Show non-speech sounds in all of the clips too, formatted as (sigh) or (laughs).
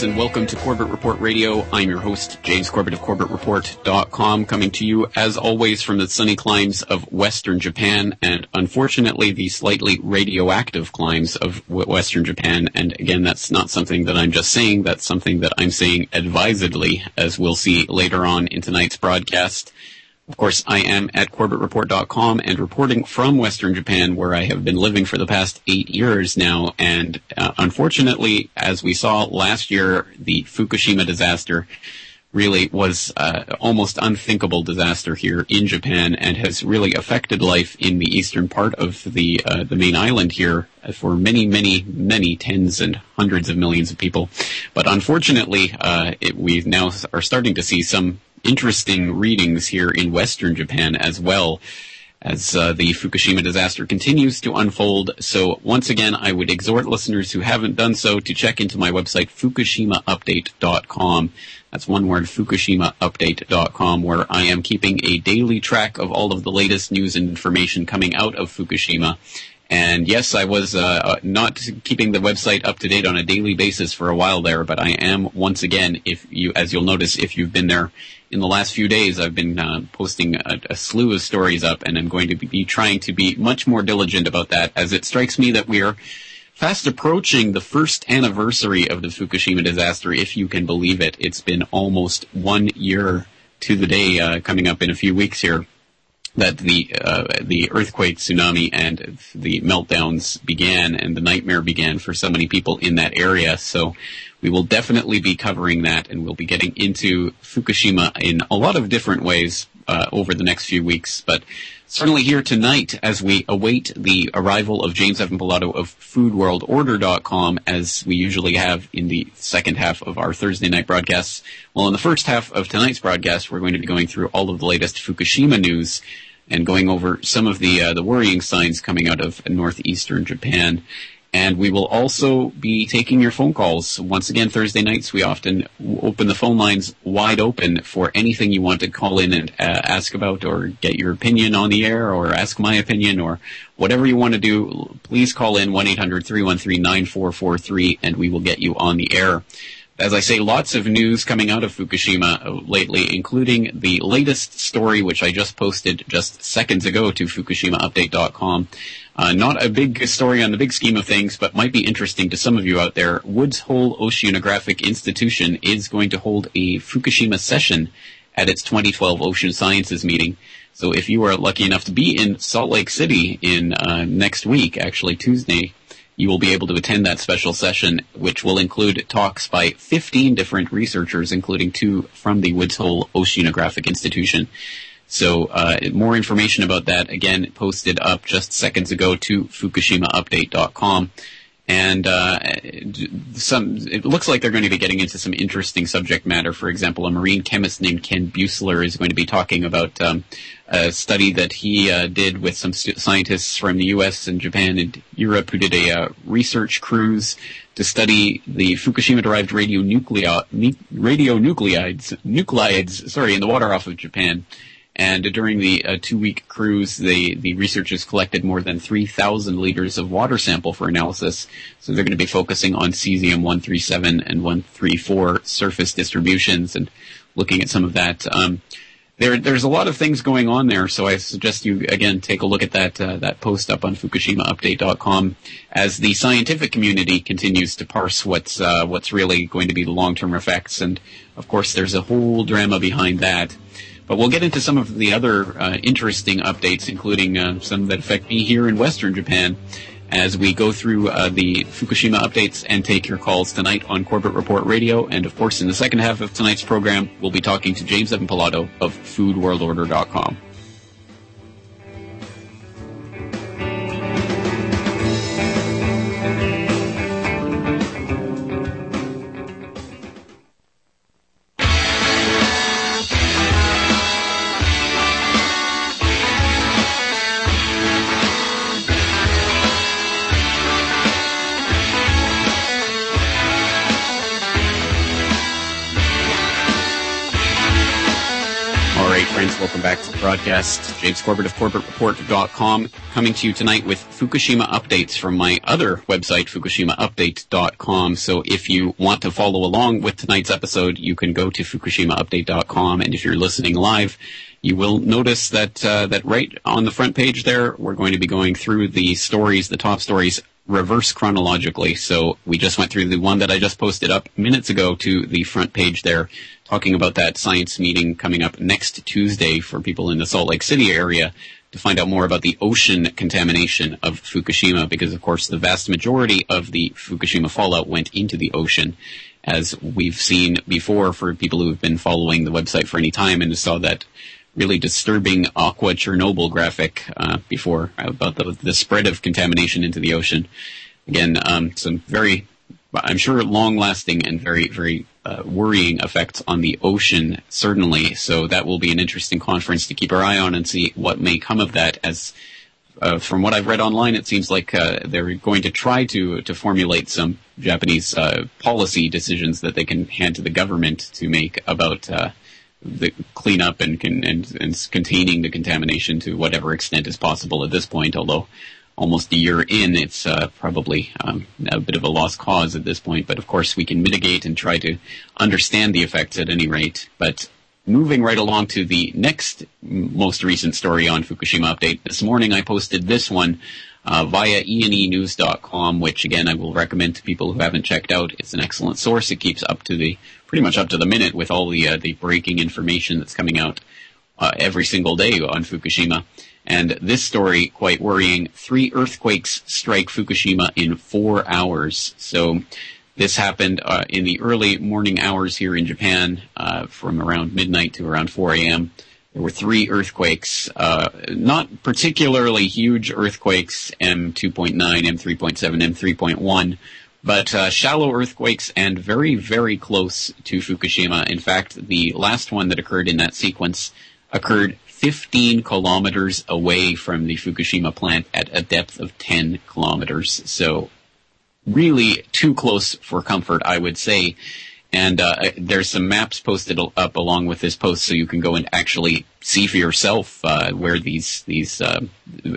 friends, and welcome to Corbett Report Radio. I'm your host, James Corbett of CorbettReport.com, coming to you, as always, from the sunny climes of Western Japan, and unfortunately, the slightly radioactive climes of Western Japan. And again, that's not something that I'm just saying, that's something that I'm saying advisedly, as we'll see later on in tonight's broadcast. Of course, I am at CorbettReport.com and reporting from Western Japan, where I have been living for the past eight years now. And uh, unfortunately, as we saw last year, the Fukushima disaster really was uh, almost unthinkable disaster here in Japan and has really affected life in the eastern part of the uh, the main island here for many, many, many tens and hundreds of millions of people. But unfortunately, uh, we now are starting to see some interesting readings here in Western Japan as well as uh, the Fukushima disaster continues to unfold. So once again, I would exhort listeners who haven't done so to check into my website, fukushimaupdate.com. That's one word, fukushimaupdate.com, where I am keeping a daily track of all of the latest news and information coming out of Fukushima and yes, I was uh, uh, not keeping the website up to date on a daily basis for a while there, but I am once again. If you, as you'll notice, if you've been there in the last few days, I've been uh, posting a, a, slew of stories up, and I'm going to be trying to be much more diligent about that, as it strikes me that we are fast approaching the first anniversary of the Fukushima disaster, if you can believe it. It's been almost one year to the day uh, coming up in a few weeks here that the uh, the earthquake, tsunami, and the meltdowns began, and the nightmare began for so many people in that area. So we will definitely be covering that, and we'll be getting into Fukushima in a lot of different ways uh, over the next few weeks. But certainly here tonight, as we await the arrival of James Evan Pilato of FoodWorldOrder.com, as we usually have in the second half of our Thursday night broadcasts. Well, in the first half of tonight's broadcast, we're going to be going through all of the latest Fukushima news and going over some of the uh, the worrying signs coming out of northeastern Japan. And we will also be taking your phone calls. Once again, Thursday nights, we often open the phone lines wide open for anything you want to call in and uh, ask about or get your opinion on the air or ask my opinion or whatever you want to do. Please call in 1-800-313-9443 and we will get you on the air. As I say, lots of news coming out of Fukushima lately, including the latest story, which I just posted just seconds ago to FukushimaUpdate.com. Uh, not a big story on the big scheme of things, but might be interesting to some of you out there. Woods Hole Oceanographic Institution is going to hold a Fukushima session at its 2012 Ocean Sciences meeting. So if you are lucky enough to be in Salt Lake City in uh, next week, actually Tuesday, you will be able to attend that special session, which will include talks by 15 different researchers, including two from the Woods Hole Oceanographic Institution. So uh, more information about that, again, posted up just seconds ago to fukushimaupdate.com. And uh, some, it looks like they're going to be getting into some interesting subject matter. For example, a marine chemist named Ken Buesseler is going to be talking about um, a study that he uh, did with some st- scientists from the U.S. and Japan and Europe who did a uh, research cruise to study the Fukushima-derived radionuclei- radionuclides, nuclides, sorry, in the water off of Japan. And during the uh, two-week cruise, the, the researchers collected more than 3,000 liters of water sample for analysis. So they're going to be focusing on cesium-137 and 134 surface distributions and looking at some of that. Um, there, there's a lot of things going on there, so I suggest you again take a look at that uh, that post up on FukushimaUpdate.com as the scientific community continues to parse what's uh, what's really going to be the long-term effects, and of course there's a whole drama behind that. But we'll get into some of the other uh, interesting updates, including uh, some that affect me here in Western Japan as we go through uh, the Fukushima updates and take your calls tonight on Corbett Report Radio. And of course, in the second half of tonight's program, we'll be talking to James Evan Pilato of FoodWorldOrder.com. James Corbett of CorbettReport.com coming to you tonight with Fukushima updates from my other website, FukushimaUpdate.com. So if you want to follow along with tonight's episode, you can go to FukushimaUpdate.com. And if you're listening live, you will notice that, uh, that right on the front page there, we're going to be going through the stories, the top stories reverse chronologically. So we just went through the one that I just posted up minutes ago to the front page there talking about that science meeting coming up next Tuesday for people in the Salt Lake City area to find out more about the ocean contamination of Fukushima because of course the vast majority of the Fukushima fallout went into the ocean as we've seen before for people who have been following the website for any time and saw that really disturbing Aqua Chernobyl graphic uh, before about the, the spread of contamination into the ocean. Again, um, some very I'm sure long lasting and very, very uh, worrying effects on the ocean, certainly. So that will be an interesting conference to keep our eye on and see what may come of that. As uh, from what I've read online, it seems like uh, they're going to try to to formulate some Japanese uh, policy decisions that they can hand to the government to make about uh, the cleanup and, and, and containing the contamination to whatever extent is possible at this point. Although almost a year in, it's uh, probably um, a bit of a lost cause at this point. But of course, we can mitigate and try to understand the effects at any rate. But moving right along to the next most recent story on Fukushima update. This morning, I posted this one uh, via enenews.com, which again I will recommend to people who haven't checked out. It's an excellent source. It keeps up to the pretty much up to the minute with all the uh, the breaking information that's coming out uh, every single day on Fukushima. And this story, quite worrying, three earthquakes strike Fukushima in four hours. So this happened uh, in the early morning hours here in Japan, uh, from around midnight to around 4 a.m. There were three earthquakes, uh, not particularly huge earthquakes, M2.9, M3.7, M3.1, but uh, shallow earthquakes and very, very close to Fukushima. In fact, the last one that occurred in that sequence occurred 15 kilometers away from the Fukushima plant at a depth of 10 kilometers. So really too close for comfort, I would say. And uh, there's some maps posted up along with this post, so you can go and actually see for yourself uh, where these these uh,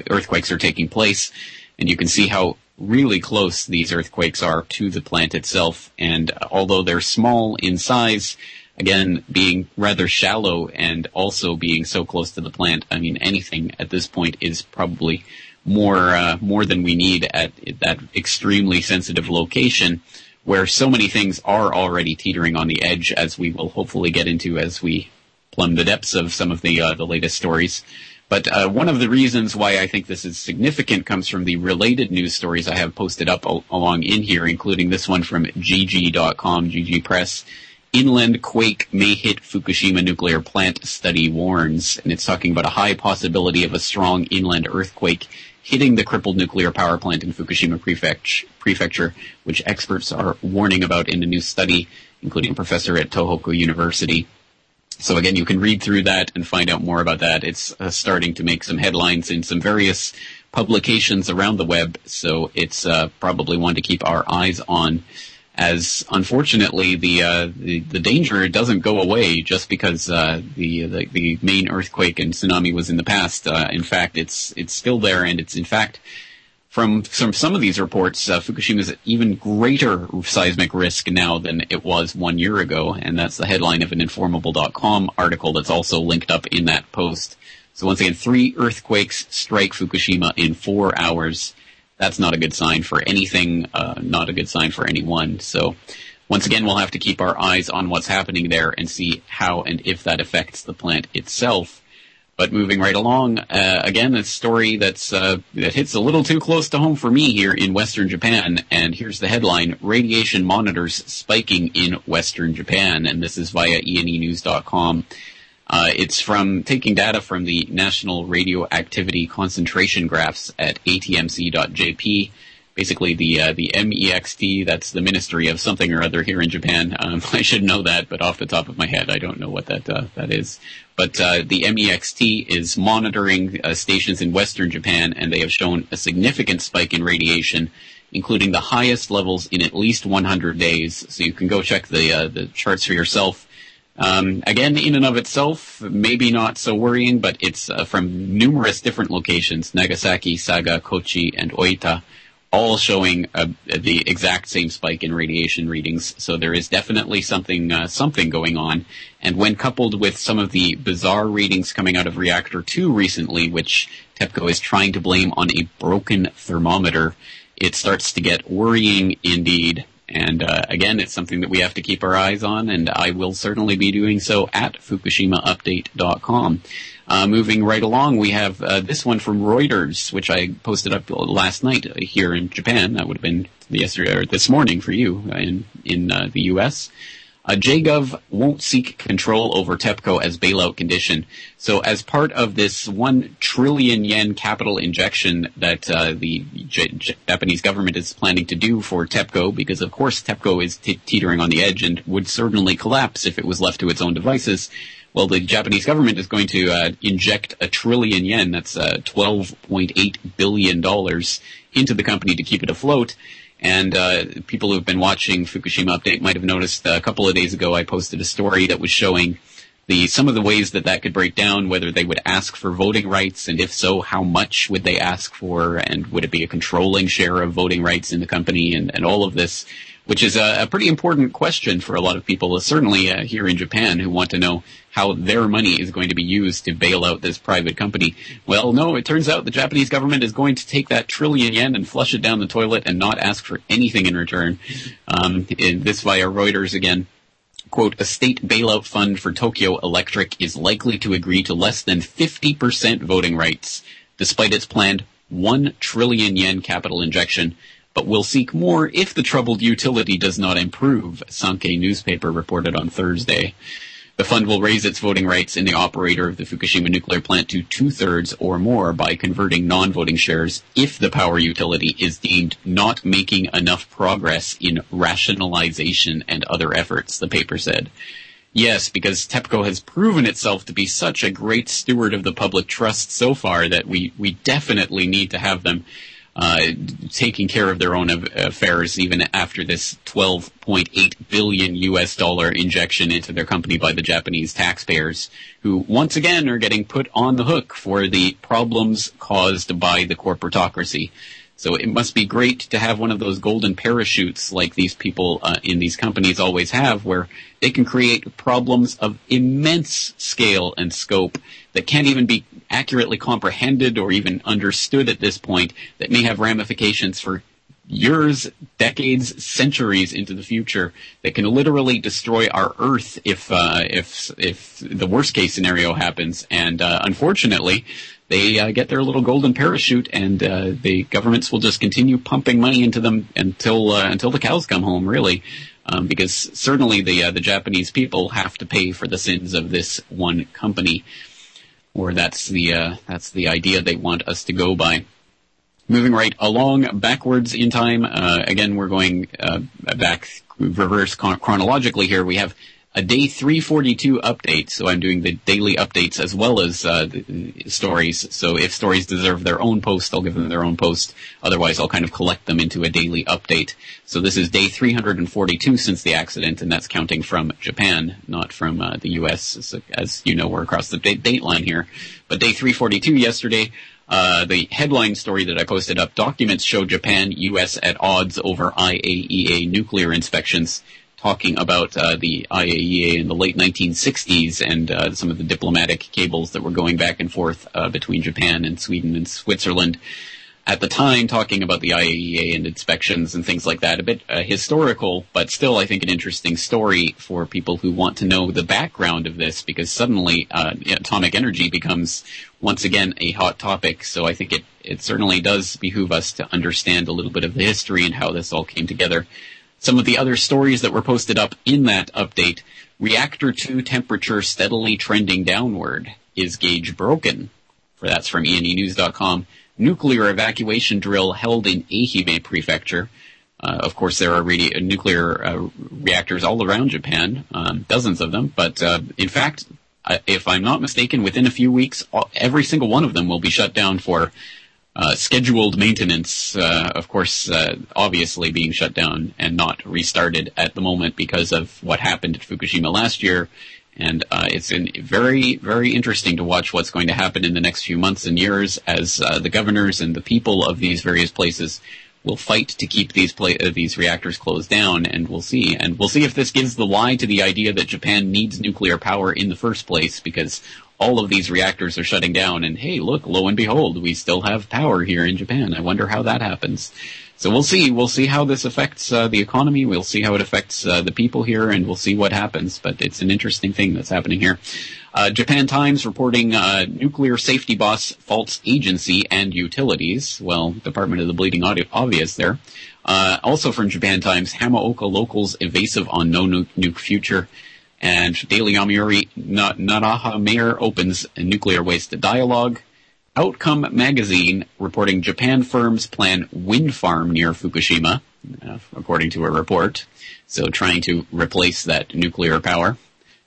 earthquakes are taking place, and you can see how really close these earthquakes are to the plant itself. And although they're small in size, again, being rather shallow and also being so close to the plant, I mean, anything at this point is probably more uh, more than we need at that extremely sensitive location, where so many things are already teetering on the edge, as we will hopefully get into as we plumb the depths of some of the uh, the latest stories. But uh, one of the reasons why I think this is significant comes from the related news stories I have posted up al- along in here, including this one from Jiji.com, Jiji Press Inland quake may hit Fukushima nuclear plant study warns. And it's talking about a high possibility of a strong inland earthquake hitting the crippled nuclear power plant in Fukushima prefecture, which experts are warning about in a new study, including a professor at Tohoku University. So again, you can read through that and find out more about that. It's uh, starting to make some headlines in some various publications around the web, so it's uh, probably one to keep our eyes on as unfortunately the, uh, the, the danger doesn't go away just because uh, the, the, the main earthquake and tsunami was in the past. Uh, in fact, it's it's still there, and it's in fact from from some of these reports, uh, Fukushima is at even greater seismic risk now than it was one year ago, and that's the headline of an Informable.com article that's also linked up in that post. So once again, three earthquakes strike Fukushima in four hours that's not a good sign for anything, uh, not a good sign for anyone. So once again, we'll have to keep our eyes on what's happening there and see how and if that affects the plant itself. But moving right along, uh, again, a story that's uh, that hits a little too close to home for me here in Western Japan. And here's the headline: Radiation monitors spiking in Western Japan. And this is via enenews.com. Uh, it's from taking data from the National Radioactivity Concentration Graphs at atmc.jp. Basically, the uh, the MEXT, that's the Ministry of something or other here in Japan. Um, (laughs) I should know that, but off the top of my head, I don't know what that uh, that is. But uh, the MEXT is monitoring uh, stations in Western Japan, and they have shown a significant spike in radiation including the highest levels in at least 100 days. So you can go check the uh, the charts for yourself Um, again, in and of itself, maybe not so worrying, but it's uh, from numerous different locations, Nagasaki, Saga, Kochi, and Oita, all showing uh, the exact same spike in radiation readings. So there is definitely something uh, something going on. And when coupled with some of the bizarre readings coming out of Reactor 2 recently, which TEPCO is trying to blame on a broken thermometer, it starts to get worrying indeed. And uh, again, it's something that we have to keep our eyes on, and I will certainly be doing so at FukushimaUpdate.com. Uh, moving right along, we have uh, this one from Reuters, which I posted up last night here in Japan. That would have been yesterday or this morning for you in in uh, the U.S. Uh, JGov won't seek control over TEPCO as bailout condition. So as part of this one trillion yen capital injection that uh, the J- Japanese government is planning to do for TEPCO, because of course TEPCO is t- teetering on the edge and would certainly collapse if it was left to its own devices. Well, the Japanese government is going to uh, inject a trillion yen, that's uh, $12.8 billion, into the company to keep it afloat. And uh, people who have been watching Fukushima Update might have noticed a couple of days ago I posted a story that was showing the some of the ways that that could break down, whether they would ask for voting rights, and if so, how much would they ask for, and would it be a controlling share of voting rights in the company, and, and all of this, which is a, a pretty important question for a lot of people, certainly uh, here in Japan, who want to know how their money is going to be used to bail out this private company. Well, no, it turns out the Japanese government is going to take that trillion yen and flush it down the toilet and not ask for anything in return. Um, in this via Reuters again. Quote, a state bailout fund for Tokyo Electric is likely to agree to less than 50% voting rights, despite its planned 1 trillion yen capital injection, but will seek more if the troubled utility does not improve, Sankei newspaper reported on Thursday. The fund will raise its voting rights in the operator of the Fukushima nuclear plant to two-thirds or more by converting non-voting shares if the power utility is deemed not making enough progress in rationalization and other efforts, the paper said. Yes, because TEPCO has proven itself to be such a great steward of the public trust so far that we, we definitely need to have them taking care of their own affairs even after this 12.8 billion US dollar injection into their company by the Japanese taxpayers, who once again are getting put on the hook for the problems caused by the corporatocracy. So it must be great to have one of those golden parachutes like these people uh, in these companies always have, where they can create problems of immense scale and scope that can't even be accurately comprehended or even understood at this point that may have ramifications for years, decades, centuries into the future that can literally destroy our Earth if uh, if if the worst case scenario happens. And uh, unfortunately, they uh, get their little golden parachute, and uh, the governments will just continue pumping money into them until uh, until the cows come home. Really. Um, because certainly the uh, the Japanese people have to pay for the sins of this one company or that's the uh, that's the idea they want us to go by. Moving right along backwards in time. Uh, again, we're going uh, back reverse chronologically here. We have a day 342 update. So I'm doing the daily updates as well as uh, stories. So if stories deserve their own post, I'll give them their own post. Otherwise, I'll kind of collect them into a daily update. So this is day 342 since the accident, and that's counting from Japan, not from uh, the U.S. So, as you know, we're across the date, date line here. But day 342 yesterday. Uh, the headline story that I posted up, documents show Japan, U.S. at odds over IAEA nuclear inspections talking about uh, the IAEA in the late 1960s and uh, some of the diplomatic cables that were going back and forth uh, between Japan and Sweden and Switzerland. At the time, talking about the IAEA and inspections and things like that, a bit uh, historical, but still, I think, an interesting story for people who want to know the background of this, because suddenly uh, atomic energy becomes once again a hot topic. So I think it it certainly does behoove us to understand a little bit of the history and how this all came together some of the other stories that were posted up in that update. Reactor 2 temperature steadily trending downward. Is gauge broken? For that's from enenews.com. Nuclear evacuation drill held in Ehime Prefecture. Uh, of course, there are radi- nuclear uh, reactors all around Japan, um, dozens of them. But uh, in fact, if I'm not mistaken, within a few weeks, all, every single one of them will be shut down for uh, scheduled maintenance, uh, of course, uh, obviously being shut down and not restarted at the moment because of what happened at Fukushima last year And uh, it's in very, very interesting to watch what's going to happen in the next few months and years as uh, the governors and the people of these various places will fight to keep these pla- these reactors closed down, and we'll see. And we'll see if this gives the lie to the idea that Japan needs nuclear power in the first place, because all of these reactors are shutting down. And hey, look, lo and behold, we still have power here in Japan. I wonder how that happens. So we'll see. We'll see how this affects uh, the economy. We'll see how it affects uh, the people here, and we'll see what happens. But it's an interesting thing that's happening here. Uh, Japan Times reporting uh, nuclear safety boss faults agency and utilities. Well, Department of the Bleeding Obvious there. Uh, also from Japan Times, Hamaoka locals evasive on no nuke future. And Daily Yomiuri, Naraha mayor opens nuclear waste dialogue. Outcome magazine reporting Japan firms plan wind farm near Fukushima, uh, according to a report. So trying to replace that nuclear power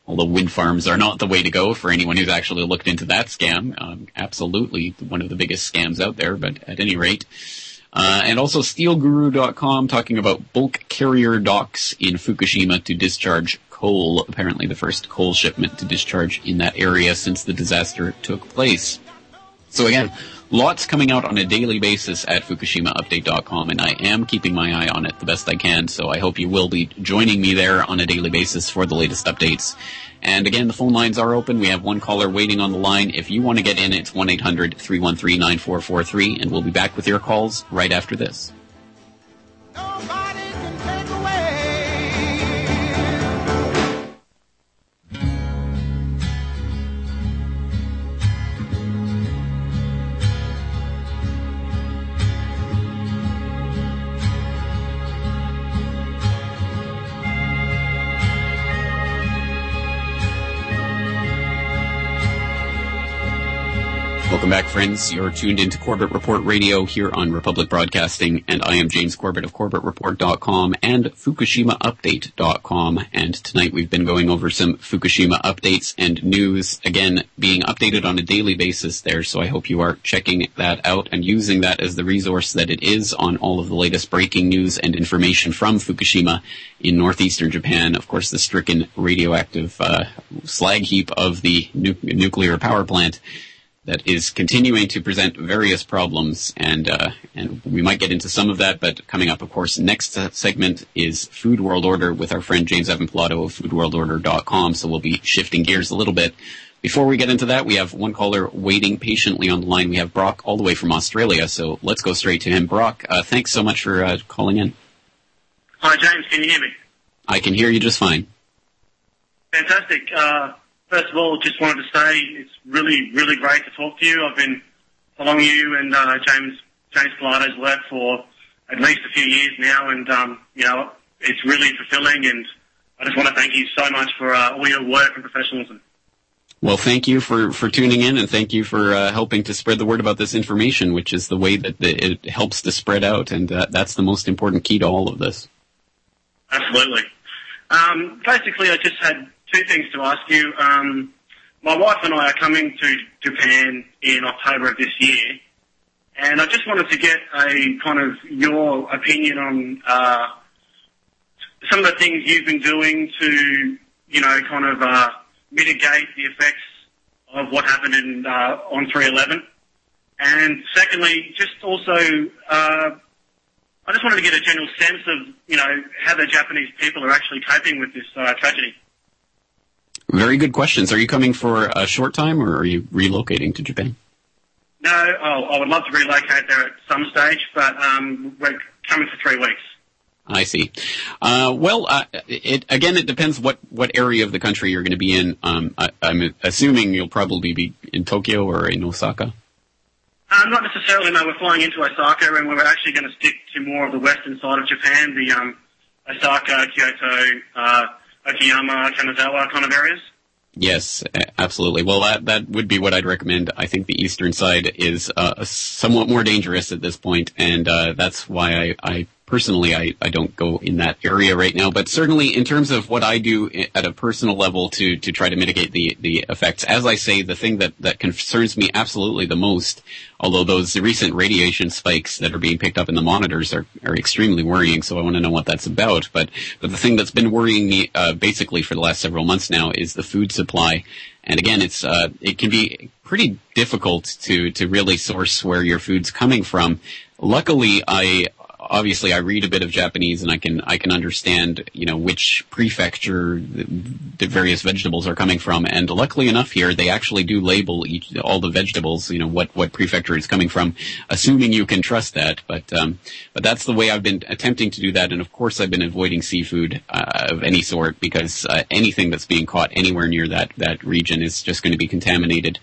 although wind farms are not the way to go for anyone who's actually looked into that scam. Um, absolutely one of the biggest scams out there, but at any rate. Uh, and also steelguru.com talking about bulk carrier docks in Fukushima to discharge coal, apparently the first coal shipment to discharge in that area since the disaster took place. So again, lots coming out on a daily basis at FukushimaUpdate.com, and I am keeping my eye on it the best I can. So I hope you will be joining me there on a daily basis for the latest updates. And again, the phone lines are open. We have one caller waiting on the line. If you want to get in, it's 1-800-313-9443, and we'll be back with your calls right after this. Welcome back, friends. You're tuned into Corbett Report Radio here on Republic Broadcasting, and I am James Corbett of CorbettReport.com and FukushimaUpdate.com. And tonight we've been going over some Fukushima updates and news, again, being updated on a daily basis there, so I hope you are checking that out and using that as the resource that it is on all of the latest breaking news and information from Fukushima in northeastern Japan. Of course, the stricken radioactive uh, slag heap of the nu- nuclear power plant that is continuing to present various problems, and uh, and we might get into some of that. But coming up, of course, next segment is Food World Order with our friend James Evan Pilato of FoodWorldOrder.com. So we'll be shifting gears a little bit. Before we get into that, we have one caller waiting patiently on the line. We have Brock all the way from Australia, so let's go straight to him. Brock, uh, thanks so much for uh, calling in. Hi, James. Can you hear me? I can hear you just fine. Fantastic. Uh, First of all, just wanted to say it's really, really great to talk to you. I've been following you and uh, James James Pilato's work for at least a few years now, and um, you know it's really fulfilling. And I just want to thank you so much for uh, all your work and professionalism. Well, thank you for, for tuning in, and thank you for uh, helping to spread the word about this information, which is the way that the, it helps to spread out, and uh, that's the most important key to all of this. Absolutely. Um, basically, I just had two things to ask you. Um, my wife and I are coming to Japan in October of this year, and I just wanted to get a kind of your opinion on uh, some of the things you've been doing to, you know, kind of uh, mitigate the effects of what happened in uh, on 311. And secondly, just also, uh, I just wanted to get a general sense of, you know, how the Japanese people are actually coping with this uh, tragedy. Very good questions. Are you coming for a short time or are you relocating to Japan? No, oh, I would love to relocate there at some stage, but um, we're coming for three weeks. I see. Uh, well, uh, it, again, it depends what, what area of the country you're going to be in. Um, I, am assuming you'll probably be in Tokyo or in Osaka. Uh, not necessarily. No, we're flying into Osaka, and we're actually going to stick to more of the western side of Japan, the um, Osaka, Kyoto, Okayama, Kanazawa kind of areas? Yes, absolutely. Well, that that would be what I'd recommend. I think the eastern side is uh, somewhat more dangerous at this point, and uh, that's why I, I personally, I, I don't go in that area right now, but certainly in terms of what I do at a personal level to, to try to mitigate the, the effects, as I say, the thing that, that concerns me absolutely the most, although those recent radiation spikes that are being picked up in the monitors are, are extremely worrying, so I want to know what that's about, but, but the thing that's been worrying me, uh, basically for the last several months now is the food supply. And again, it's, uh, it can be pretty difficult to, to really source where your food's coming from. Luckily, I obviously I read a bit of Japanese and I can I can understand you know which prefecture the, the, various vegetables are coming from. And luckily enough, here they actually do label each all the vegetables. You know what what prefecture it's coming from, assuming you can trust that. But um, but that's the way I've been attempting to do that. And of course, I've been avoiding seafood uh, of any sort because uh, anything that's being caught anywhere near that that region is just going to be contaminated.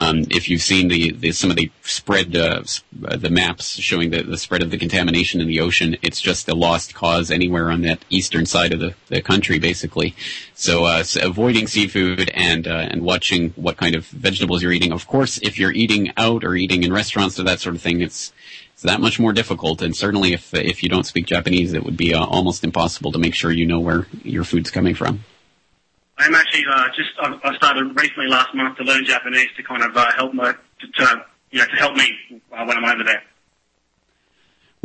Um, if you've seen the, the, some of the spread uh, uh, the maps showing the, the spread of the contamination in the ocean, it's just a lost cause anywhere on that eastern side of the, the country, basically. So, uh, so avoiding seafood and uh, and watching what kind of vegetables you're eating. Of course, if you're eating out or eating in restaurants or that sort of thing, it's it's that much more difficult. And certainly, if if you don't speak Japanese, it would be uh, almost impossible to make sure you know where your food's coming from. I'm actually uh, just I started recently last month to learn Japanese to kind of uh, help my to, to, you know to help me uh, when I'm over there.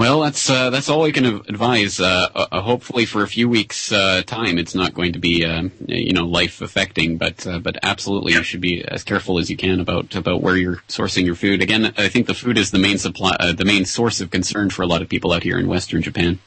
Well, that's uh, that's all we can advise. Uh, uh, hopefully, for a few weeks' uh, time, it's not going to be um, you know life affecting, but uh, but absolutely, you should be as careful as you can about about where you're sourcing your food. Again, I think the food is the main supply, uh, the main source of concern for a lot of people out here in Western Japan.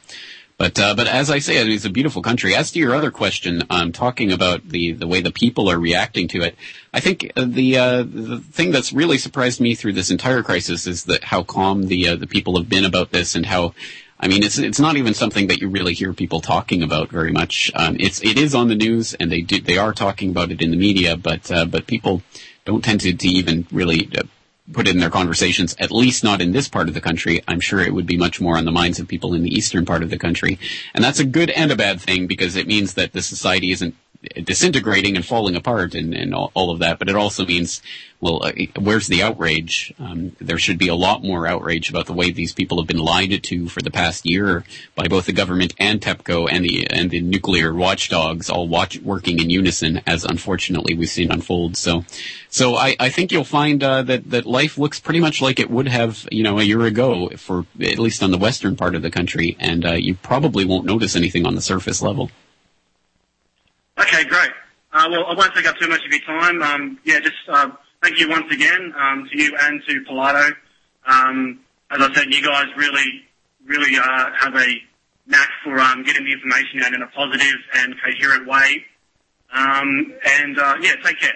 But uh, but as I say, it's a beautiful country. As to your other question, um, talking about the the way the people are reacting to it, I think the uh, the thing that's really surprised me through this entire crisis is that how calm the uh, the people have been about this, and how I mean, it's it's not even something that you really hear people talking about very much. Um, it's it is on the news, and they do they are talking about it in the media, but uh, but people don't tend to, to even really uh, put it in their conversations, at least not in this part of the country. I'm sure it would be much more on the minds of people in the eastern part of the country. And that's a good and a bad thing because it means that the society isn't disintegrating and falling apart and, and all, all, of that. But it also means, well, uh, where's the outrage? Um, there should be a lot more outrage about the way these people have been lied to for the past year by both the government and TEPCO and the and the nuclear watchdogs all watch, working in unison, as unfortunately we've seen unfold. So, so I, I think you'll find uh, that that life looks pretty much like it would have, you know, a year ago for at least on the western part of the country, and uh, you probably won't notice anything on the surface level. Okay, great. Uh, well, I won't take up too much of your time. Um, yeah, just uh, thank you once again um, to you and to Pilato. Um, as I said, you guys really, really uh, have a knack for um, getting the information out in a positive and coherent way. Um, and uh, yeah, take care.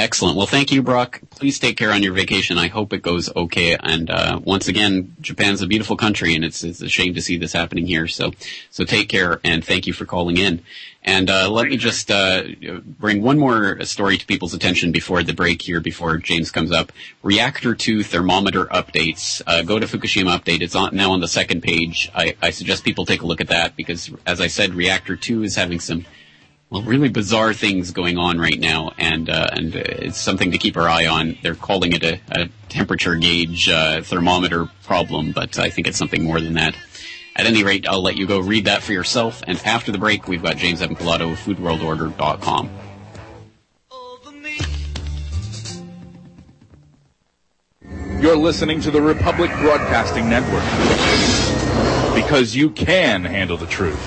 Excellent. Well, thank you, Brock. Please take care on your vacation. I hope it goes okay. And uh, once again, Japan's a beautiful country, and it's it's a shame to see this happening here. So, so take care, and thank you for calling in. And uh, let me just uh, bring one more story to people's attention before the break here, before James comes up. Reactor 2 thermometer updates. Uh, go to Fukushima Update. It's on, now on the second page. I, I suggest people take a look at that because, as I said, Reactor 2 is having some well, really bizarre things going on right now, and uh, and it's something to keep our eye on. They're calling it a, a temperature gauge uh, thermometer problem, but I think it's something more than that. At any rate, I'll let you go read that for yourself. And after the break, we've got James Evan Pilato of FoodWorldOrder.com. You're listening to the Republic Broadcasting Network because you can handle the truth.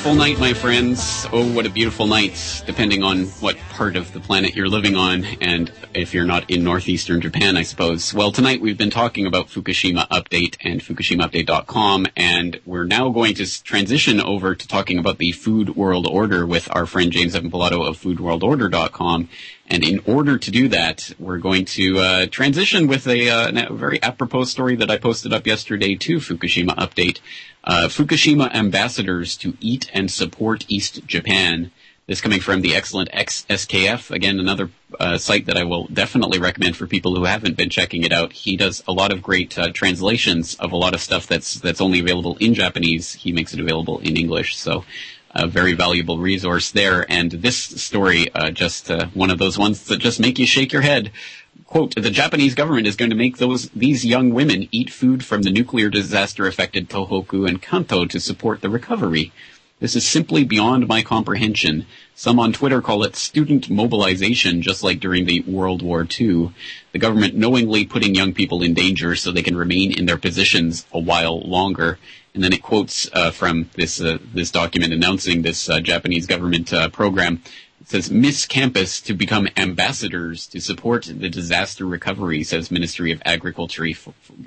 Beautiful night, my friends. Oh, what a beautiful night, depending on what part of the planet you're living on, and if you're not in northeastern Japan, I suppose. Well, tonight we've been talking about Fukushima Update and FukushimaUpdate.com, and we're now going to transition over to talking about the Food World Order with our friend James Evan Pilato of FoodWorldOrder.com. And in order to do that, we're going to uh, transition with a, uh, a very apropos story that I posted up yesterday to Fukushima Update uh, Fukushima ambassadors to eat and support East Japan. This coming from the excellent EX-SKF, again, another uh, site that I will definitely recommend for people who haven't been checking it out. He does a lot of great uh, translations of a lot of stuff that's that's only available in Japanese. He makes it available in English, so a very valuable resource there. And this story, uh, just uh, one of those ones that just make you shake your head. Quote, the Japanese government is going to make those, these young women eat food from the nuclear disaster affected Tohoku and Kanto to support the recovery. This is simply beyond my comprehension. Some on Twitter call it student mobilization, just like during the World War II. The government knowingly putting young people in danger so they can remain in their positions a while longer. And then it quotes uh, from this uh, this document announcing this uh, Japanese government uh, program. It says Miss Campus to become ambassadors to support the disaster recovery, says Ministry of Agriculture,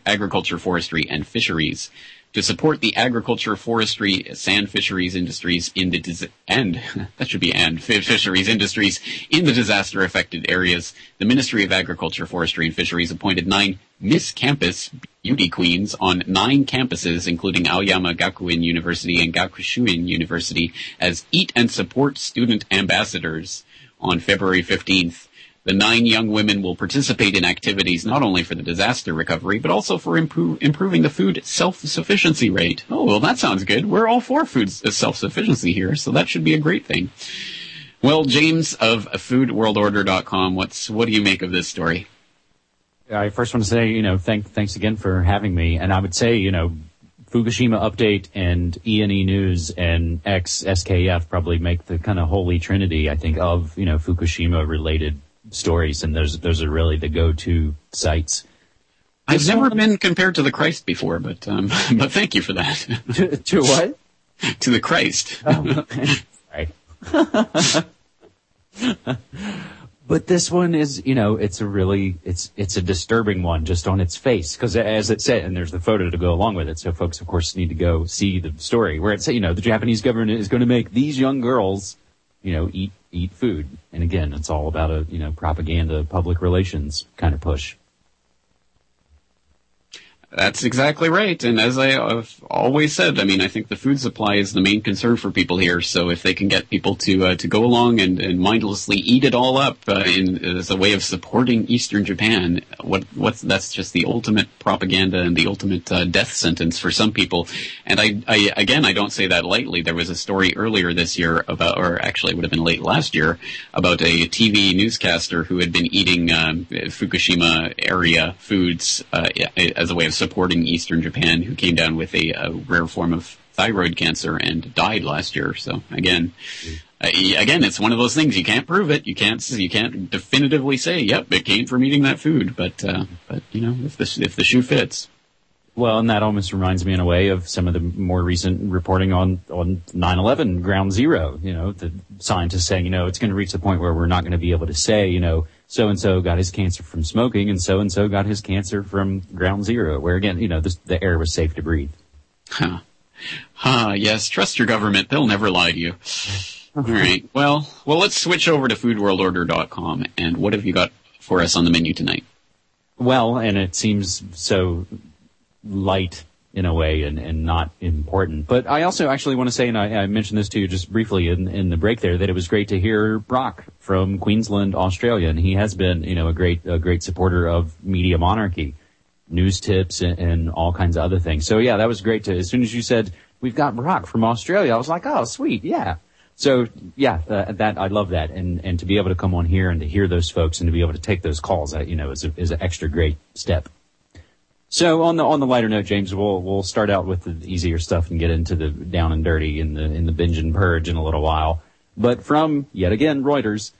Agriculture, Forestry, and Fisheries to support the agriculture, forestry, sand fisheries industries in the dis- and (laughs) that should be and (laughs) fisheries industries in the disaster affected areas. The Ministry of Agriculture, Forestry, and Fisheries appointed nine Miss Campus beauty queens on nine campuses, including Aoyama Gakuin University and Gakushuin University, as Eat and Support Student Ambassadors on February 15th. The nine young women will participate in activities not only for the disaster recovery, but also for improve, improving the food self-sufficiency rate. Oh, well, that sounds good. We're all for food self-sufficiency here, so that should be a great thing. Well, James of foodworldorder.com, what's, what do you make of this story? I first want to say, you know, thank, thanks again for having me. And I would say, you know, Fukushima Update and ENENews and EX-SKF probably make the kind of holy trinity, I think, of, you know, Fukushima related stories, and those those are really the go-to sites. I've this never one, been compared to the Christ before, but um, (laughs) but thank you for that. To, to what? (laughs) to the Christ. Oh, (laughs) but this one is, you know, it's a really, it's it's a disturbing one just on its face because as it said, and there's the photo to go along with it. So folks, of course, need to go see the story where it it's, you know, the Japanese government is going to make these young girls, you know, eat eat food. And again, it's all about a, you know, propaganda, public relations kind of push. That's exactly right. And as I have always said, I mean, I think the food supply is the main concern for people here. So if they can get people to uh, to go along and, and mindlessly eat it all up uh, in, as a way of supporting Eastern Japan, what what's that's just the ultimate propaganda and the ultimate uh, death sentence for some people. And I, I again, I don't say that lightly. There was a story earlier this year about, or actually it would have been late last year, about a TV newscaster who had been eating um, Fukushima area foods uh, as a way of supporting Eastern Japan, who came down with a, a rare form of thyroid cancer and died last year. So again, uh, again, it's one of those things you can't prove it. You can't you can't definitively say, "Yep, it came from eating that food." But uh, but you know, if the if the shoe fits. Well, and that almost reminds me in a way of some of the more recent reporting on, on 9-11 ground zero, you know, the scientists saying, you know, it's going to reach the point where we're not going to be able to say, you know, so and so got his cancer from smoking and so and so got his cancer from ground zero, where again, you know, this, the air was safe to breathe. Huh. Huh, yes, trust your government. They'll never lie to you. All right. Well, well, let's switch over to foodworldorder.com. And what have you got for us on the menu tonight? Well, and it seems so light in a way and, and not important. But I also actually want to say, and I, I, mentioned this to you just briefly in, in the break there, that it was great to hear Brock from Queensland, Australia, and he has been, you know, a great, a great supporter of media monarchy, news tips and, and all kinds of other things. So yeah, that was great to, as soon as you said, we've got Brock from Australia, I was like, oh, sweet, yeah. So yeah, uh, that I love that, and and to be able to come on here and to hear those folks and to be able to take those calls, you know, is a, is an extra great step. So on the on the lighter note, James, we'll we'll start out with the easier stuff and get into the down and dirty in the in the binge and purge in a little while. But from yet again Reuters,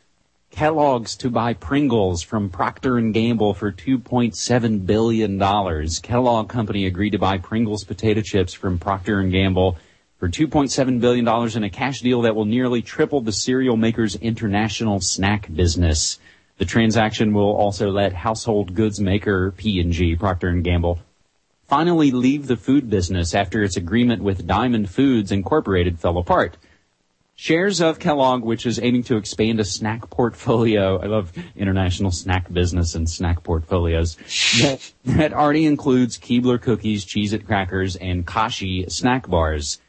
Kellogg's to buy Pringles from Procter and Gamble for 2.7 billion dollars. Kellogg Company agreed to buy Pringles potato chips from Procter and Gamble for 2.7 billion dollars in a cash deal that will nearly triple the cereal maker's international snack business. The transaction will also let household goods maker P&G, Procter & Gamble, finally leave the food business after its agreement with Diamond Foods Incorporated fell apart. Shares of Kellogg, which is aiming to expand a snack portfolio. I love international snack business and snack portfolios. That, that already includes Keebler cookies, Cheez-It crackers, and Kashi snack bars.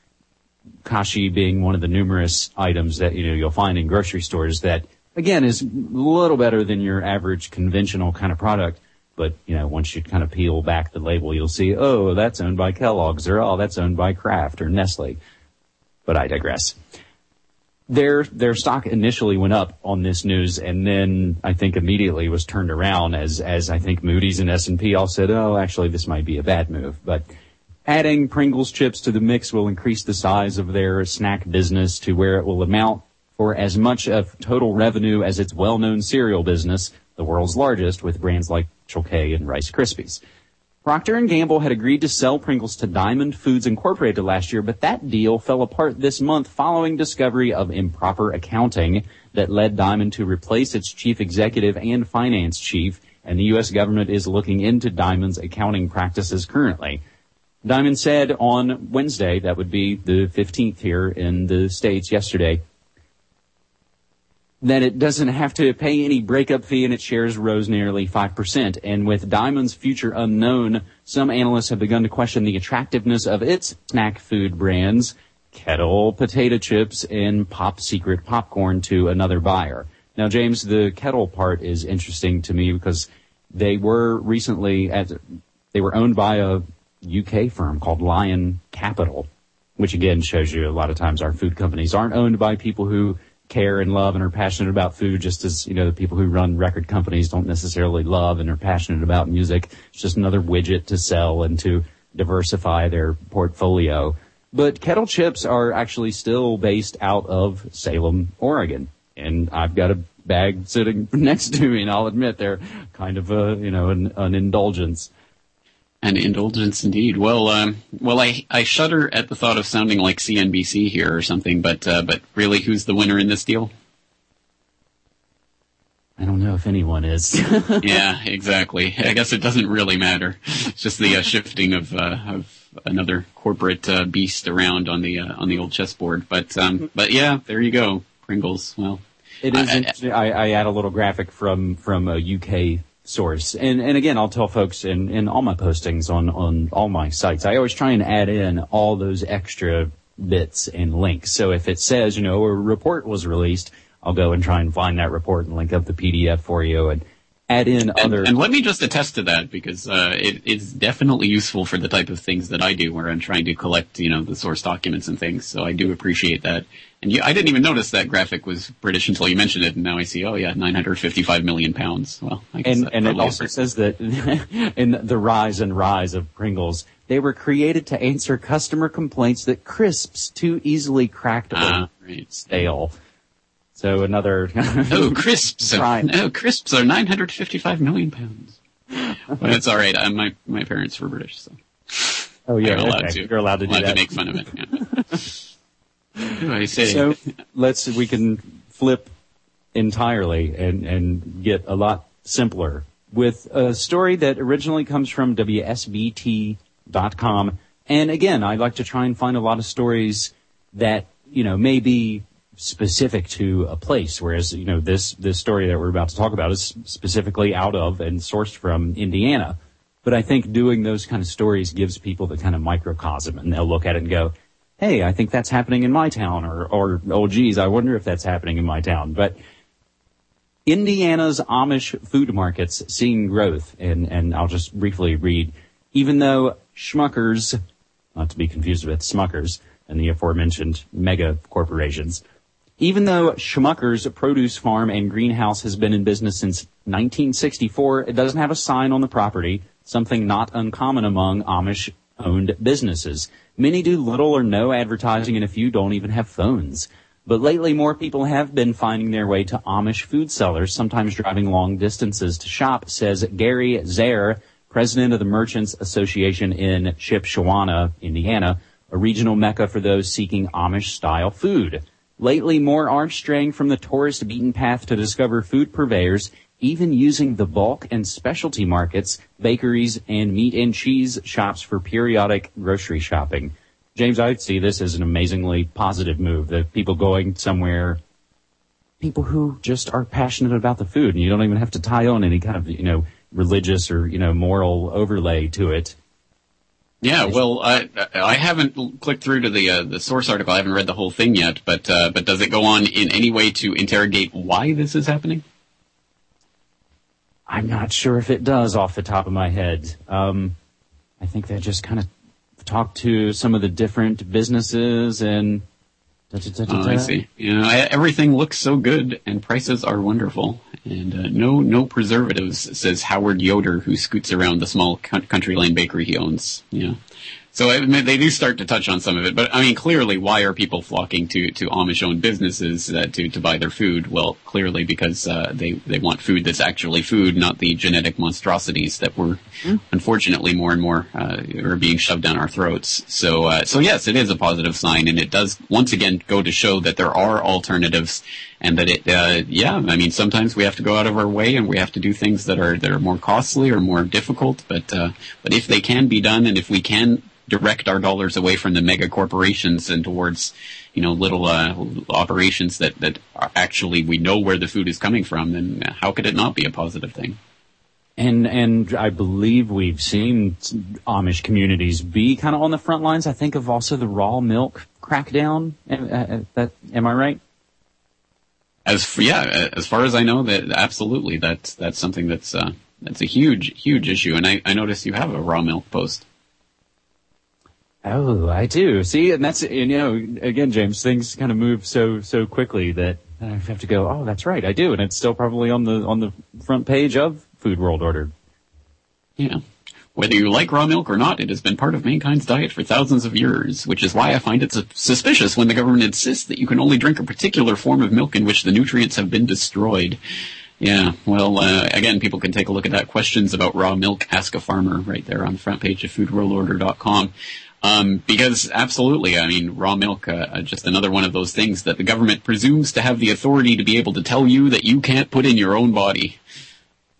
kashi being one of the numerous items that you know you'll find in grocery stores that again is a little better than your average conventional kind of product. But you know, once you kind of peel back the label, you'll see, oh, that's owned by Kellogg's, or oh, that's owned by Kraft or Nestle. But I digress. Their their stock initially went up on this news, and then I think immediately was turned around as as I think Moody's and S and P all said, oh, actually, this might be a bad move. But adding Pringles chips to the mix will increase the size of their snack business to where it will amount for as much of total revenue as its well-known cereal business, the world's largest, with brands like K and Rice Krispies. Procter & Gamble had agreed to sell Pringles to Diamond Foods Incorporated last year, but that deal fell apart this month following discovery of improper accounting that led Diamond to replace its chief executive and finance chief, and the U.S. government is looking into Diamond's accounting practices currently. Diamond said on Wednesday, that would be the 15th here in the States yesterday, that it doesn't have to pay any breakup fee and its shares rose nearly 5%. And with Diamond's future unknown, some analysts have begun to question the attractiveness of its snack food brands, Kettle potato chips and Pop Secret popcorn to another buyer. Now, James, the Kettle part is interesting to me because they were recently at, they were owned by a UK firm called Lion Capital, which again shows you a lot of times our food companies aren't owned by people who care and love and are passionate about food just as, you know, the people who run record companies don't necessarily love and are passionate about music. It's just another widget to sell and to diversify their portfolio. But kettle chips are actually still based out of Salem, Oregon. And I've got a bag sitting (laughs) next to me and I'll admit they're kind of a, you know, an, an indulgence. An indulgence indeed. Well, um, well, I, I shudder at the thought of sounding like CNBC here or something, but, uh, but really, who's the winner in this deal? I don't know if anyone is. (laughs) (laughs) yeah, exactly. I guess it doesn't really matter. It's just the uh, shifting of, uh, of another corporate uh, beast around on the uh, on the old chessboard. But um, but yeah, there you go, Pringles. Well, it is. I, I, I add a little graphic from from a UK source. And, and again, I'll tell folks in, in all my postings on, on all my sites, I always try and add in all those extra bits and links. So if it says, you know, a report was released, I'll go and try and find that report and link up the PDF for you and add in and, other. And let me just attest to that because uh, it, it's definitely useful for the type of things that I do, where I'm trying to collect, you know, the source documents and things. So I do appreciate that. And you, I didn't even notice that graphic was British until you mentioned it, and now I see, oh yeah, 955 million pounds. Well, I guess and, and it also says that (laughs) in the rise and rise of Pringles, they were created to answer customer complaints that crisps too easily cracked or ah, right. stale. So another. oh, (laughs) crisps! Are, oh, crisps are 955 million pounds. But it's all right. I'm, my my parents were British, so. Oh, yeah, allowed okay. to. You're allowed to do allowed that. to make fun of it. Yeah. (laughs) I say? So let's we can flip entirely and and get a lot simpler with a story that originally comes from WSBT.com. And again, I like to try and find a lot of stories that you know may be specific to a place, whereas you know this this story that we're about to talk about is specifically out of and sourced from Indiana. But I think doing those kind of stories gives people the kind of microcosm, and they'll look at it and go, hey, I think that's happening in my town, or, or, oh geez, I wonder if that's happening in my town. But Indiana's Amish food markets seeing growth, and, and I'll just briefly read, even though Schmuckers, not to be confused with Smuckers and the aforementioned mega corporations, even though Schmucker's produce farm and greenhouse has been in business since 1964, it doesn't have a sign on the property, something not uncommon among Amish owned businesses. Many do little or no advertising and a few don't even have phones. But lately more people have been finding their way to Amish food sellers, sometimes driving long distances to shop, says Gary Zaire, president of the Merchants Association in Shipshewana, Indiana, a regional mecca for those seeking Amish style food. Lately, more are straying from the tourist beaten path to discover food purveyors even using the bulk and specialty markets, bakeries, and meat and cheese shops for periodic grocery shopping. James, I see this as an amazingly positive move. That people going somewhere, people who just are passionate about the food, and you don't even have to tie on any kind of you know religious or you know moral overlay to it. Yeah, well, I I haven't clicked through to the uh, the source article. I haven't read the whole thing yet, but uh, but does it go on in any way to interrogate why this is happening? I'm not sure if it does off the top of my head. Um, I think they just kind of talk to some of the different businesses and. Da, da, da, oh, I see. You know, I, everything looks so good and prices are wonderful. And uh, no no preservatives, says Howard Yoder, who scoots around the small country lane bakery he owns. Yeah. So I mean, they do start to touch on some of it, but I mean, clearly, why are people flocking to to Amish-owned businesses uh, to to buy their food? Well, clearly because uh, they they want food that's actually food, not the genetic monstrosities that we're mm. unfortunately more and more uh, are being shoved down our throats. So uh, so yes, it is a positive sign, and it does once again go to show that there are alternatives, and that it uh, yeah, I mean, sometimes we have to go out of our way and we have to do things that are that are more costly or more difficult, but uh, but if they can be done, and if we can direct our dollars away from the mega corporations and towards, you know, little uh, operations that that actually we know where the food is coming from, then how could it not be a positive thing? And and I believe we've seen Amish communities be kind of on the front lines. I think of also the raw milk crackdown. Uh, uh, that am I right? As yeah, as far as I know, that absolutely that's that's something that's uh, that's a huge huge issue. And I, I noticed you have a raw milk post. Oh, I do. See, and that's, and, you know, again, James, things kind of move so, so quickly that I have to go, oh, that's right, I do. And it's still probably on the, on the front page of Food World Order. Yeah. Whether you like raw milk or not, it has been part of mankind's diet for thousands of years, which is why I find it suspicious when the government insists that you can only drink a particular form of milk in which the nutrients have been destroyed. Yeah, well, uh, again, people can take a look at that. Questions about raw milk, ask a farmer right there on the front page of foodworldorder.com. Um, because absolutely, I mean, raw milk, uh, uh, just another one of those things that the government presumes to have the authority to be able to tell you that you can't put in your own body.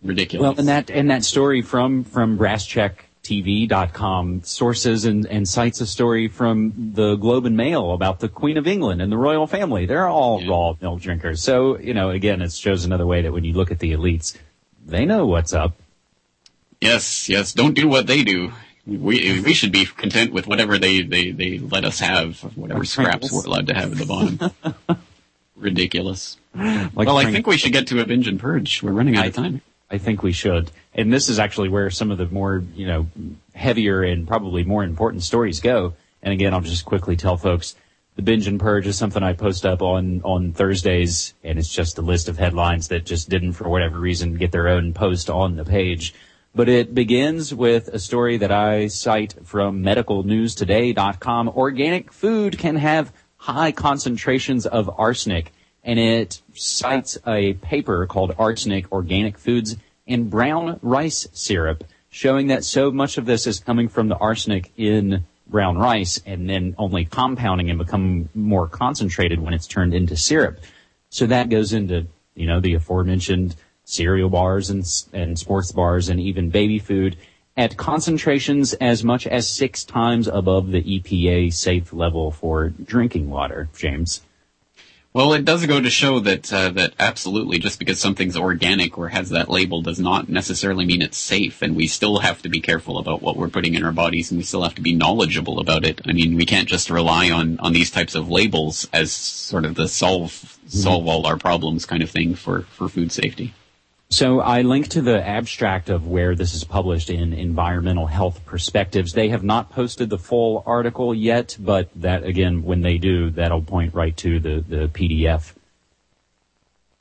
Ridiculous. Well, and that and that story from from BrassCheckTV.com sources and, and cites a story from the Globe and Mail about the Queen of England and the royal family. They're all yeah. raw milk drinkers. So you know, again, it shows another way that when you look at the elites, they know what's up. Yes, yes. Don't do what they do we we should be content with whatever they, they, they let us have, whatever scraps we're allowed to have at the bottom. (laughs) Ridiculous. Like well, I think we should get to a binge and purge. We're running out of time. I think we should. And this is actually where some of the more, you know, heavier and probably more important stories go. And again, I'll just quickly tell folks the binge and purge is something I post up on, on Thursdays and it's just a list of headlines that just didn't for whatever reason get their own post on the page. But it begins with a story that I cite from medicalnewstoday.com. Organic food can have high concentrations of arsenic, and it cites a paper called Arsenic Organic Foods in Brown Rice Syrup, showing that so much of this is coming from the arsenic in brown rice and then only compounding and become more concentrated when it's turned into syrup. So that goes into, you know, the aforementioned cereal bars and, and sports bars and even baby food at concentrations as much as six times above the EPA safe level for drinking water, James. Well, it does go to show that uh, that absolutely, just because something's organic or has that label, does not necessarily mean it's safe, and we still have to be careful about what we're putting in our bodies, and we still have to be knowledgeable about it. I mean, we can't just rely on on these types of labels as sort of the solve solve all our problems kind of thing for for food safety. So I link to the abstract of where this is published in Environmental Health Perspectives. They have not posted the full article yet, but that again, when they do, that'll point right to the, the PDF.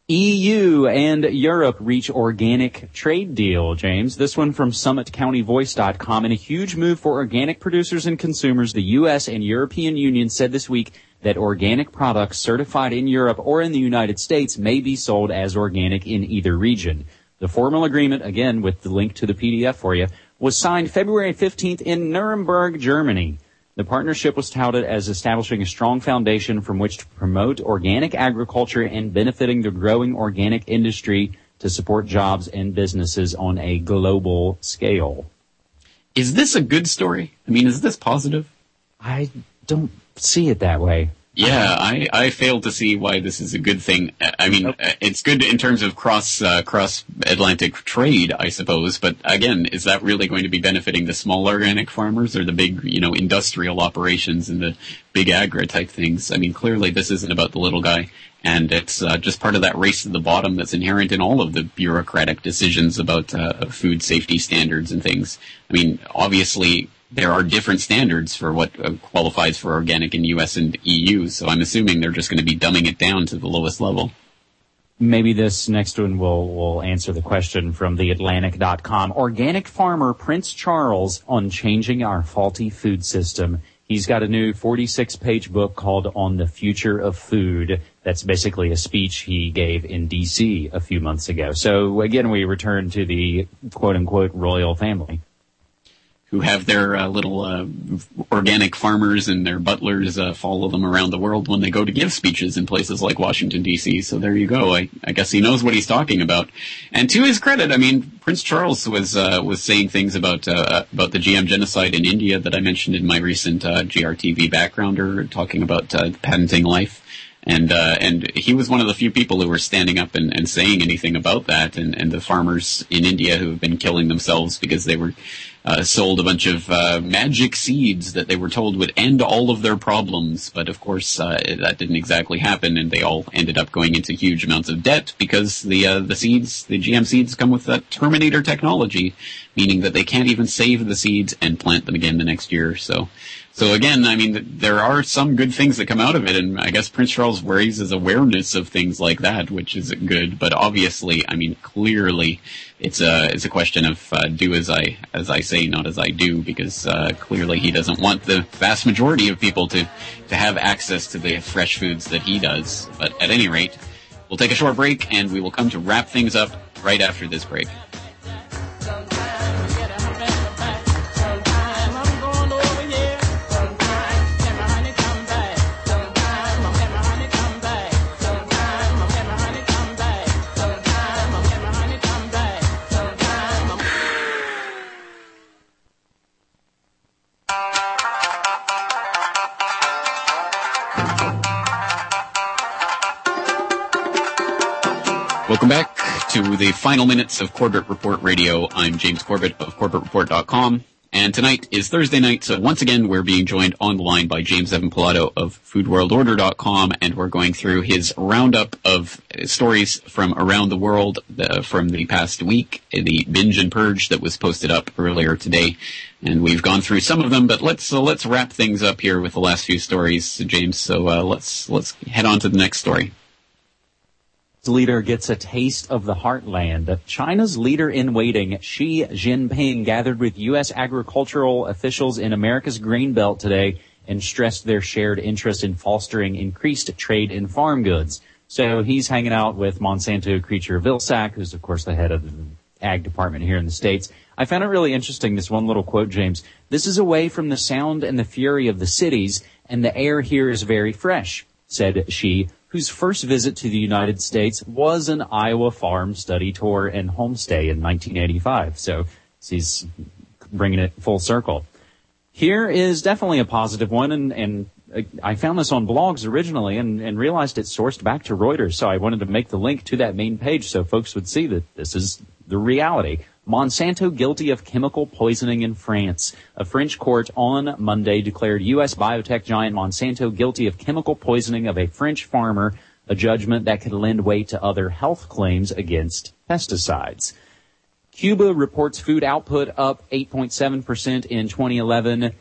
EU and Europe reach organic trade deal, James. This one from summitcountyvoice.com. In a huge move for organic producers and consumers, the U.S. and European Union said this week that organic products certified in Europe or in the United States may be sold as organic in either region. The formal agreement, again with the link to the PDF for you, was signed February 15th in Nuremberg, Germany. The partnership was touted as establishing a strong foundation from which to promote organic agriculture and benefiting the growing organic industry to support jobs and businesses on a global scale. Is this a good story? I mean, is this positive? I don't see it that way. Yeah, I, I fail to see why this is a good thing. I mean, nope. it's good in terms of cross uh, cross Atlantic trade, I suppose. But again, is that really going to be benefiting the small organic farmers or the big, you know, industrial operations and the big agri type things? I mean, clearly this isn't about the little guy, and it's uh, just part of that race to the bottom that's inherent in all of the bureaucratic decisions about uh, food safety standards and things. I mean, obviously there are different standards for what uh, qualifies for organic in U.S. and EU. So I'm assuming they're just going to be dumbing it down to the lowest level. Maybe this next one will, will answer the question from theatlantic.com. Organic farmer Prince Charles on changing our faulty food system. He's got a new 46 page book called On the Future of Food. That's basically a speech he gave in DC a few months ago. So again, we return to the quote unquote royal family who have their uh, little uh, organic farmers and their butlers uh, follow them around the world when they go to give speeches in places like Washington D.C. So there you go. I, I guess he knows what he's talking about. And to his credit, I mean, Prince Charles was uh, was saying things about uh, about the GM genocide in India that I mentioned in my recent uh, GRTV backgrounder, talking about patenting life and uh, and he was one of the few people who were standing up and, and saying anything about that, and, and the farmers in India who have been killing themselves because they were uh, sold a bunch of uh, magic seeds that they were told would end all of their problems, but of course uh, that didn't exactly happen, and they all ended up going into huge amounts of debt because the uh, the seeds, the GM seeds, come with that Terminator technology, meaning that they can't even save the seeds and plant them again the next year. So so again, I mean, there are some good things that come out of it, and I guess Prince Charles raises awareness of things like that, which is good. But obviously, I mean, clearly, it's a it's a question of uh, do as I as I say, not as I do, because uh, clearly he doesn't want the vast majority of people to to have access to the fresh foods that he does. But at any rate, we'll take a short break, and we will come to wrap things up right after this break. The final minutes of Corbett Report Radio. I'm James Corbett of CorbettReport.com. And tonight is Thursday night, so once again we're being joined on the line by James Evan Pilato of FoodWorldOrder.com, and we're going through his roundup of stories from around the world uh, from the past week, the binge and purge that was posted up earlier today, and we've gone through some of them. But let's uh, let's wrap things up here with the last few stories, James. So uh, let's let's head on to the next story leader gets a taste of the heartland. China's leader in waiting, Xi Jinping, gathered with U.S. agricultural officials in America's grain belt today and stressed their shared interest in fostering increased trade in farm goods. So he's hanging out with Monsanto creature Vilsack, who's of course the head of the ag department here in the States. I found it really interesting, this one little quote, James. This is away from the sound and the fury of the cities, and the air here is very fresh, said Xi, whose first visit to the United States was an Iowa farm study tour and homestay in 1985. So he's bringing it full circle. Here is definitely a positive one, and, and I found this on blogs originally and, and realized it's sourced back to Reuters. So I wanted to make the link to that main page so folks would see that this is the reality. Monsanto guilty of chemical poisoning in France. A French court on Monday declared U.S. biotech giant Monsanto guilty of chemical poisoning of a French farmer, a judgment that could lend weight to other health claims against pesticides. Cuba reports food output up 8.7% in 2011.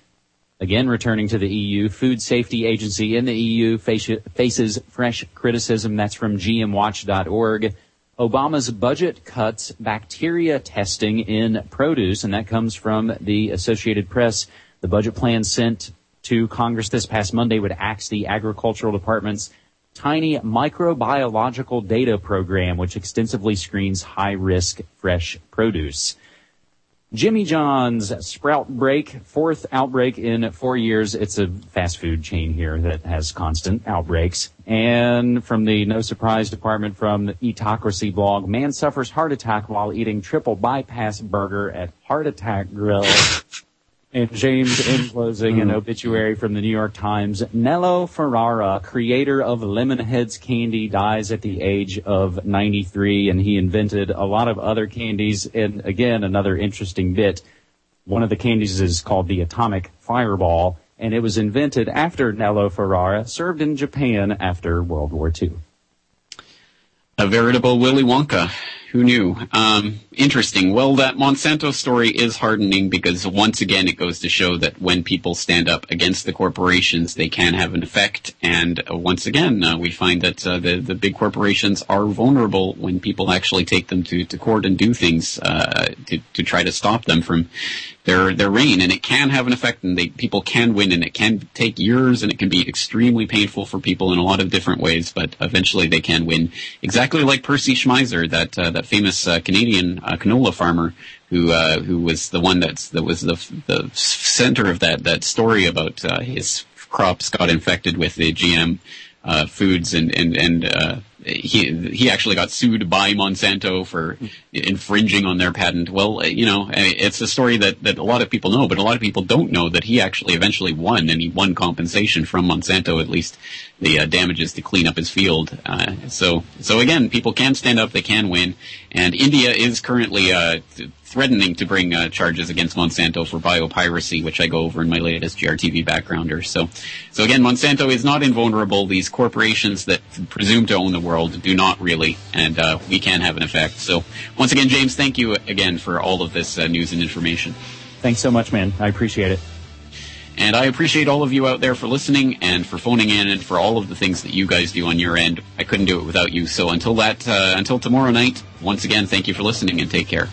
Again, returning to the EU, Food Safety Agency in the EU faces fresh criticism. That's from gmwatch.org. Obama's budget cuts bacteria testing in produce, and that comes from the Associated Press. The budget plan sent to Congress this past Monday would axe the agricultural department's tiny microbiological data program, which extensively screens high risk fresh produce. Jimmy John's Sprout Break, fourth outbreak in four years. It's a fast food chain here that has constant outbreaks. And from the No Surprise department from the Eatocracy blog, man suffers heart attack while eating triple bypass burger at Heart Attack Grill. And James, in closing, an obituary from the New York Times. Nello Ferrara, creator of Lemonheads candy, dies at the age of 93, and he invented a lot of other candies. And again, another interesting bit. One of the candies is called the Atomic Fireball, and it was invented after Nello Ferrara served in Japan after World War II. A veritable Willy Wonka. Who knew? Um, interesting. Well, that Monsanto story is hardening because once again it goes to show that when people stand up against the corporations, they can have an effect. And uh, once again, uh, we find that uh, the the big corporations are vulnerable when people actually take them to, to court and do things uh, to to try to stop them from their their reign, and it can have an effect, and they, people can win, and it can take years, and it can be extremely painful for people in a lot of different ways, but eventually they can win. Exactly like Percy Schmeiser, that uh, that famous uh, Canadian uh, canola farmer who uh, who was the one that's that was the the center of that that story about uh, his crops got infected with the GM uh, foods and and and uh, he he actually got sued by Monsanto for infringing on their patent. Well, uh, you know, it's a story that that a lot of people know, but a lot of people don't know that he actually eventually won, and he won compensation from Monsanto, at least the uh, damages to clean up his field. Uh, so so again, people can stand up, they can win, and India is currently uh, threatening to bring uh, charges against Monsanto for biopiracy, which I go over in my latest GRTV backgrounder. So, so again, Monsanto is not invulnerable. These corporations that presume to own the world do not really, and uh, we can have an effect. So, once again, James, thank you again for all of this uh, news and information. Thanks so much, man. I appreciate it. And I appreciate all of you out there for listening and for phoning in and for all of the things that you guys do on your end. I couldn't do it without you. So until that, uh, until tomorrow night, once again, thank you for listening and take care.